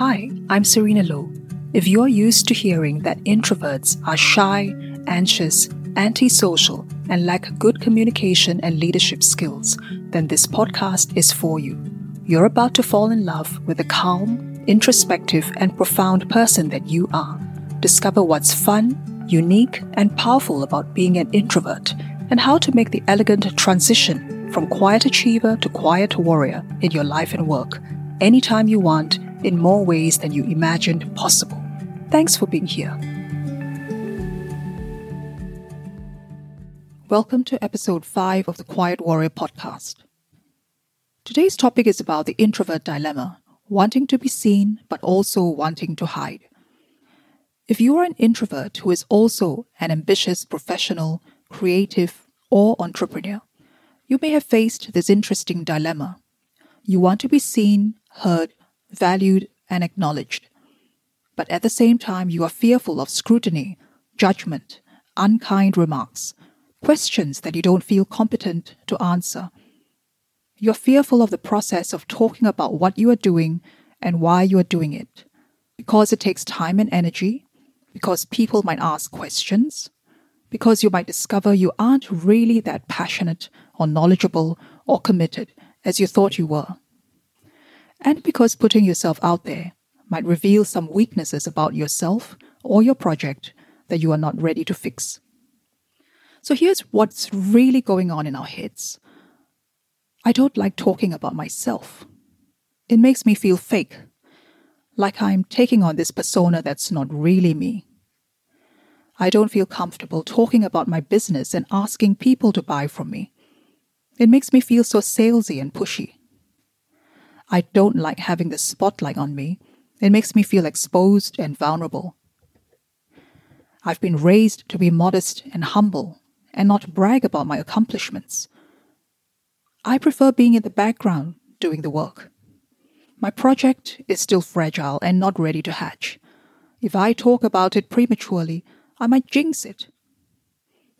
Hi, I'm Serena Low. If you're used to hearing that introverts are shy, anxious, antisocial, and lack good communication and leadership skills, then this podcast is for you. You're about to fall in love with the calm, introspective, and profound person that you are. Discover what's fun, unique, and powerful about being an introvert, and how to make the elegant transition from quiet achiever to quiet warrior in your life and work, anytime you want, in more ways than you imagined possible. Thanks for being here. Welcome to episode 5 of the Quiet Warrior podcast. Today's topic is about the introvert dilemma wanting to be seen, but also wanting to hide. If you are an introvert who is also an ambitious professional, creative, or entrepreneur, you may have faced this interesting dilemma. You want to be seen, heard, valued, and acknowledged. But at the same time, you are fearful of scrutiny, judgment, unkind remarks, questions that you don't feel competent to answer. You're fearful of the process of talking about what you are doing and why you are doing it, because it takes time and energy, because people might ask questions, because you might discover you aren't really that passionate or knowledgeable or committed as you thought you were, and because putting yourself out there might reveal some weaknesses about yourself or your project that you are not ready to fix. So here's what's really going on in our heads. I don't like talking about myself. It makes me feel fake, like I'm taking on this persona that's not really me. I don't feel comfortable talking about my business and asking people to buy from me. It makes me feel so salesy and pushy. I don't like having the spotlight on me. It makes me feel exposed and vulnerable. I've been raised to be modest and humble and not brag about my accomplishments. I prefer being in the background doing the work. My project is still fragile and not ready to hatch. If I talk about it prematurely, I might jinx it.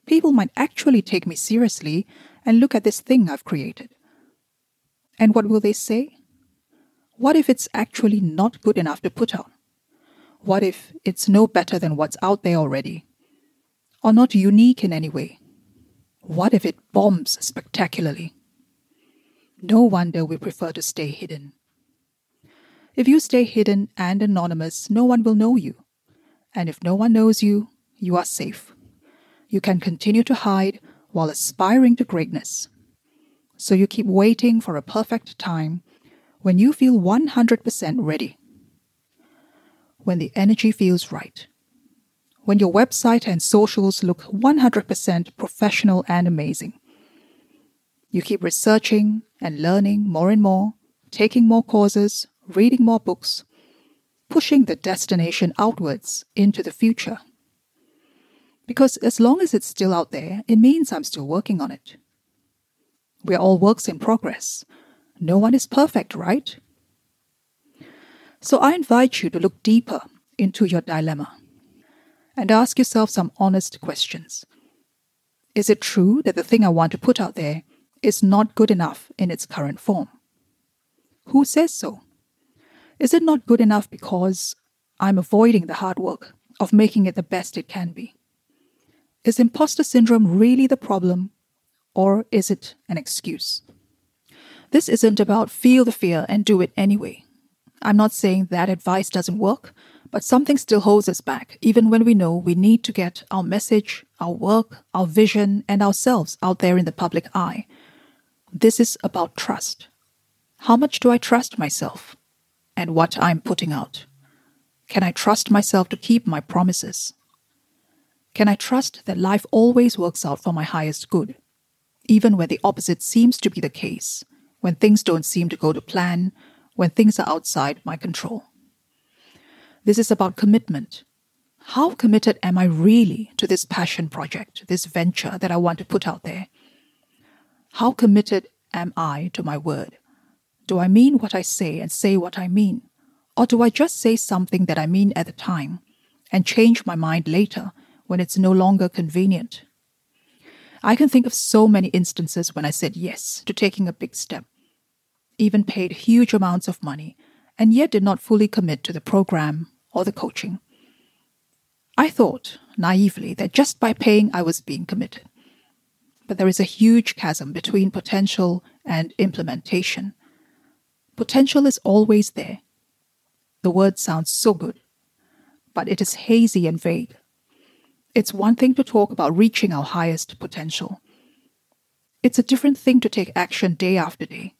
People might actually take me seriously and look at this thing I've created. And what will they say? What if it's actually not good enough to put out? What if it's no better than what's out there already? Or not unique in any way? What if it bombs spectacularly? No wonder we prefer to stay hidden. If you stay hidden and anonymous, no one will know you. And if no one knows you, you are safe. You can continue to hide while aspiring to greatness. So you keep waiting for a perfect time when you feel 100% ready. When the energy feels right when your website and socials look 100% professional and amazing. You keep researching and learning more and more, taking more courses, reading more books, pushing the destination outwards into the future. Because as long as it's still out there, it means I'm still working on it. We're all works in progress. No one is perfect, right? So I invite you to look deeper into your dilemma and ask yourself some honest questions. Is it true that the thing I want to put out there is not good enough in its current form? Who says so? Is it not good enough because I'm avoiding the hard work of making it the best it can be? Is imposter syndrome really the problem, or is it an excuse? This isn't about feel the fear and do it anyway. I'm not saying that advice doesn't work, but something still holds us back, even when we know we need to get our message, our work, our vision, and ourselves out there in the public eye. This is about trust. How much do I trust myself and what I'm putting out? Can I trust myself to keep my promises? Can I trust that life always works out for my highest good, even when the opposite seems to be the case, when things don't seem to go to plan, when things are outside my control? This is about commitment. How committed am I really to this passion project, this venture that I want to put out there? How committed am I to my word? Do I mean what I say and say what I mean? Or do I just say something that I mean at the time and change my mind later when it's no longer convenient? I can think of so many instances when I said yes to taking a big step, even paid huge amounts of money and yet did not fully commit to the program or the coaching. I thought, naively, that just by paying I was being committed. But there is a huge chasm between potential and implementation. Potential is always there. The word sounds so good, but it is hazy and vague. It's one thing to talk about reaching our highest potential. It's a different thing to take action day after day,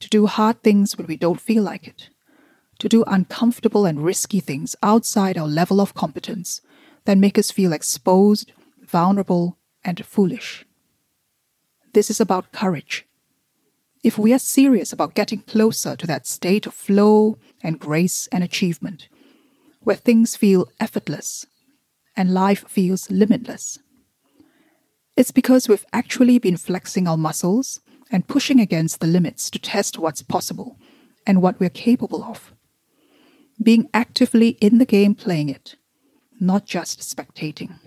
to do hard things when we don't feel like it, to do uncomfortable and risky things outside our level of competence that make us feel exposed, vulnerable, and foolish. This is about courage. If we are serious about getting closer to that state of flow and grace and achievement, where things feel effortless and life feels limitless, it's because we've actually been flexing our muscles and pushing against the limits to test what's possible and what we're capable of. Being actively in the game playing it, not just spectating.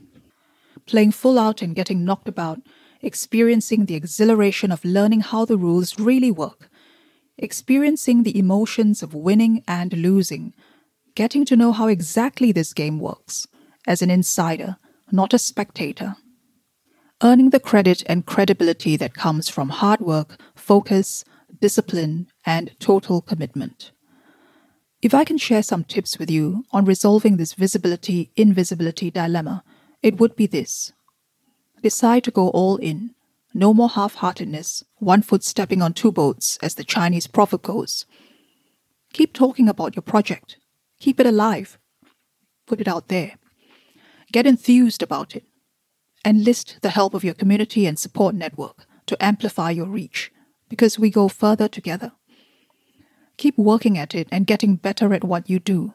Playing full out and getting knocked about, experiencing the exhilaration of learning how the rules really work, experiencing the emotions of winning and losing, getting to know how exactly this game works as an insider, not a spectator earning the credit and credibility that comes from hard work, focus, discipline, and total commitment. If I can share some tips with you on resolving this visibility invisibility dilemma, it would be this decide to go all in. No more half heartedness, one foot stepping on two boats, as the Chinese proverb goes. Keep talking about your project. Keep it alive. Put it out there. Get enthused about it. Enlist the help of your community and support network to amplify your reach because we go further together. Keep working at it and getting better at what you do.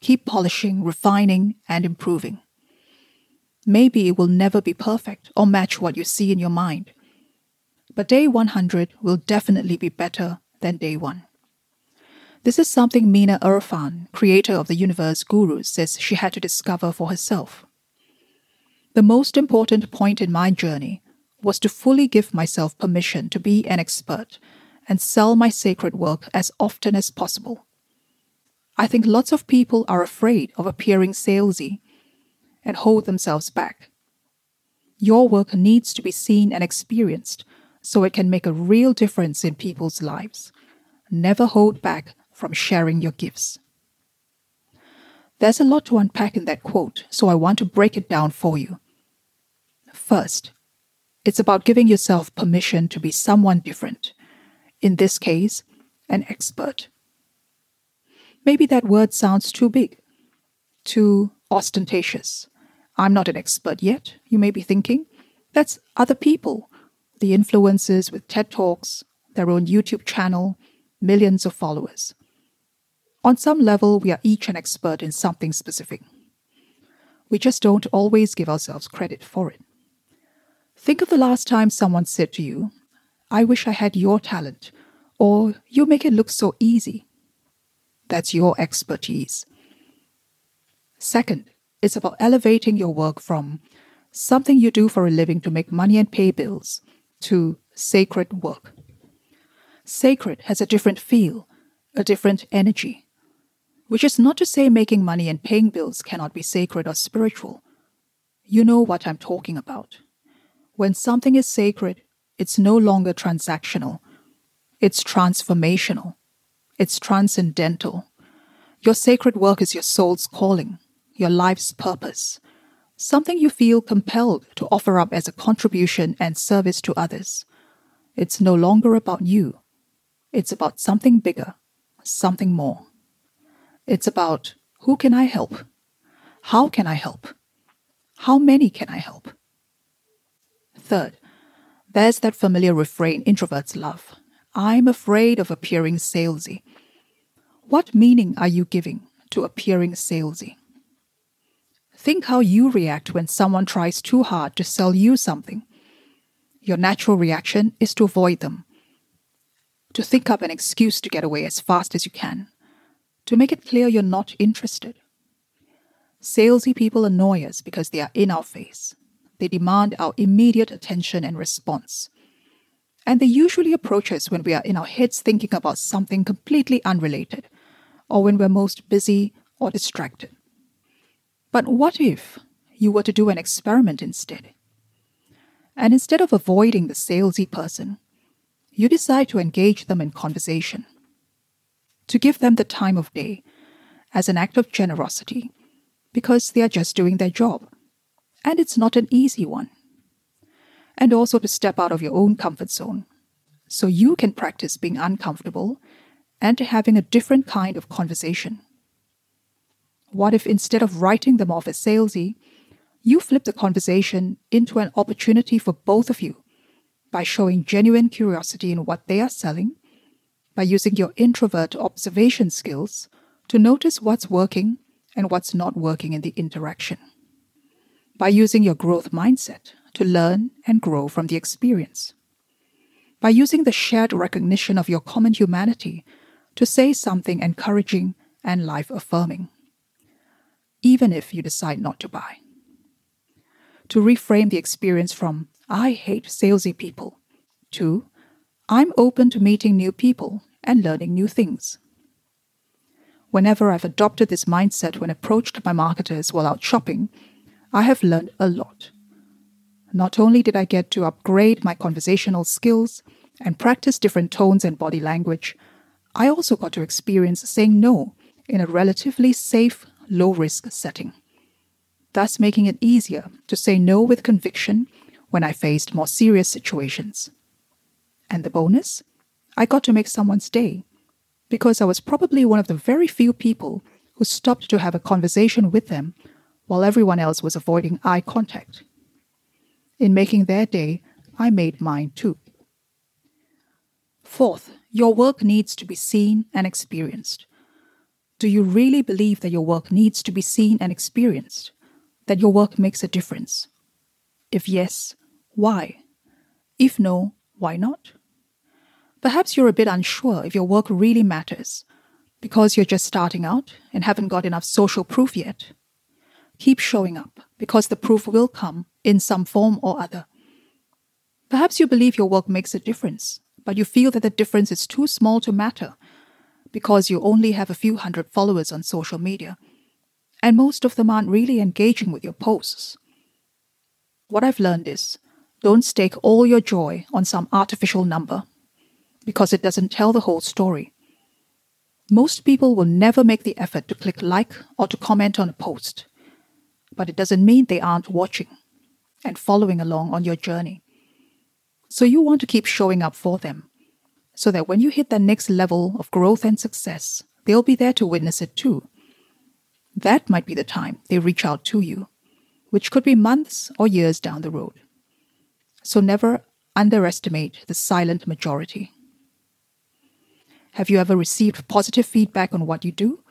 Keep polishing, refining, and improving. Maybe it will never be perfect or match what you see in your mind. But day 100 will definitely be better than day 1. This is something Mina Irfan, creator of the Universe Guru, says she had to discover for herself. The most important point in my journey was to fully give myself permission to be an expert and sell my sacred work as often as possible. I think lots of people are afraid of appearing salesy and hold themselves back. Your work needs to be seen and experienced so it can make a real difference in people's lives. Never hold back from sharing your gifts. There's a lot to unpack in that quote, so I want to break it down for you. First, it's about giving yourself permission to be someone different. In this case, an expert. Maybe that word sounds too big, too ostentatious. I'm not an expert yet, you may be thinking. That's other people, the influencers with TED Talks, their own YouTube channel, millions of followers. On some level, we are each an expert in something specific. We just don't always give ourselves credit for it. Think of the last time someone said to you, I wish I had your talent, or you make it look so easy. That's your expertise. Second, it's about elevating your work from something you do for a living to make money and pay bills to sacred work. Sacred has a different feel, a different energy, which is not to say making money and paying bills cannot be sacred or spiritual. You know what I'm talking about. When something is sacred, it's no longer transactional, it's transformational, it's transcendental. Your sacred work is your soul's calling, your life's purpose, something you feel compelled to offer up as a contribution and service to others. It's no longer about you, it's about something bigger, something more. It's about who can I help? How can I help? How many can I help? Third, there's that familiar refrain introverts love I'm afraid of appearing salesy. What meaning are you giving to appearing salesy? Think how you react when someone tries too hard to sell you something. Your natural reaction is to avoid them, to think up an excuse to get away as fast as you can, to make it clear you're not interested. Salesy people annoy us because they are in our face. They demand our immediate attention and response. And they usually approach us when we are in our heads thinking about something completely unrelated, or when we're most busy or distracted. But what if you were to do an experiment instead? And instead of avoiding the salesy person, you decide to engage them in conversation, to give them the time of day as an act of generosity because they are just doing their job. And it's not an easy one. And also to step out of your own comfort zone so you can practice being uncomfortable and having a different kind of conversation. What if instead of writing them off as salesy, you flip the conversation into an opportunity for both of you by showing genuine curiosity in what they are selling, by using your introvert observation skills to notice what's working and what's not working in the interaction, by using your growth mindset to learn and grow from the experience, by using the shared recognition of your common humanity to say something encouraging and life affirming, even if you decide not to buy. To reframe the experience from, I hate salesy people, to, I'm open to meeting new people and learning new things. Whenever I've adopted this mindset when approached by marketers while out shopping, I have learned a lot. Not only did I get to upgrade my conversational skills and practice different tones and body language, I also got to experience saying no in a relatively safe, low risk setting, thus making it easier to say no with conviction when I faced more serious situations. And the bonus? I got to make someone's day because I was probably one of the very few people who stopped to have a conversation with them while everyone else was avoiding eye contact. In making their day, I made mine too. Fourth, your work needs to be seen and experienced. Do you really believe that your work needs to be seen and experienced? That your work makes a difference? If yes, why? If no, why not? Perhaps you're a bit unsure if your work really matters because you're just starting out and haven't got enough social proof yet. Keep showing up because the proof will come in some form or other. Perhaps you believe your work makes a difference, but you feel that the difference is too small to matter because you only have a few hundred followers on social media, and most of them aren't really engaging with your posts. What I've learned is don't stake all your joy on some artificial number because it doesn't tell the whole story. Most people will never make the effort to click like or to comment on a post, but it doesn't mean they aren't watching and following along on your journey. So you want to keep showing up for them so that when you hit the next level of growth and success, they'll be there to witness it too. That might be the time they reach out to you, which could be months or years down the road. So never underestimate the silent majority. Have you ever received positive feedback on what you do?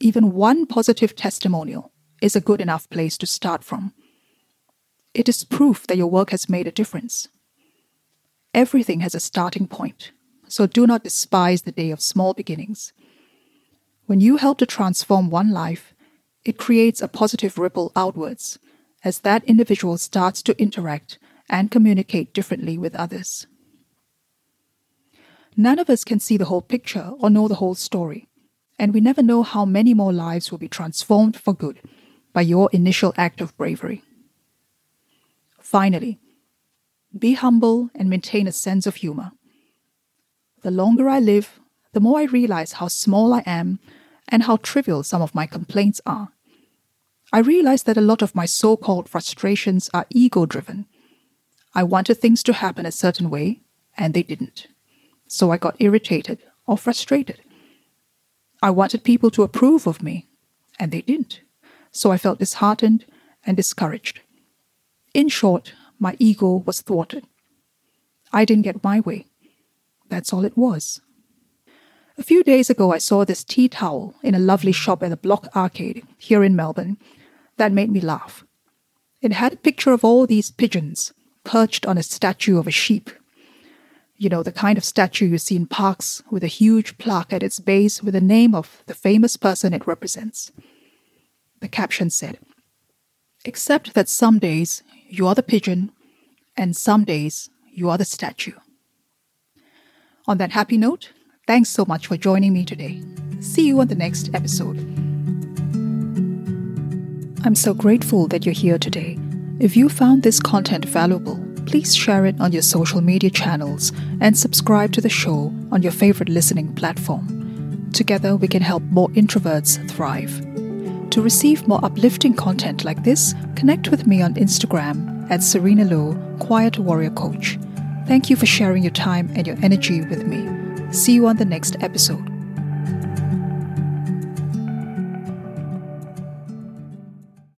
Even one positive testimonial is a good enough place to start from. It is proof that your work has made a difference. Everything has a starting point, so do not despise the day of small beginnings. When you help to transform one life, it creates a positive ripple outwards as that individual starts to interact and communicate differently with others. None of us can see the whole picture or know the whole story, and we never know how many more lives will be transformed for good by your initial act of bravery. Finally, be humble and maintain a sense of humor. The longer I live, the more I realize how small I am and how trivial some of my complaints are. I realize that a lot of my so called frustrations are ego driven. I wanted things to happen a certain way, and they didn't so I got irritated or frustrated. I wanted people to approve of me, and they didn't, so I felt disheartened and discouraged. In short, my ego was thwarted. I didn't get my way. That's all it was. A few days ago, I saw this tea towel in a lovely shop at the Block Arcade here in Melbourne that made me laugh. It had a picture of all these pigeons perched on a statue of a sheep you know, the kind of statue you see in parks with a huge plaque at its base with the name of the famous person it represents. The caption said, Except that some days you are the pigeon, and some days you are the statue. On that happy note, thanks so much for joining me today. See you on the next episode. I'm so grateful that you're here today. If you found this content valuable, please share it on your social media channels and subscribe to the show on your favorite listening platform. Together, we can help more introverts thrive. To receive more uplifting content like this, connect with me on Instagram at Serena Low, Quiet Warrior Coach. Thank you for sharing your time and your energy with me. See you on the next episode.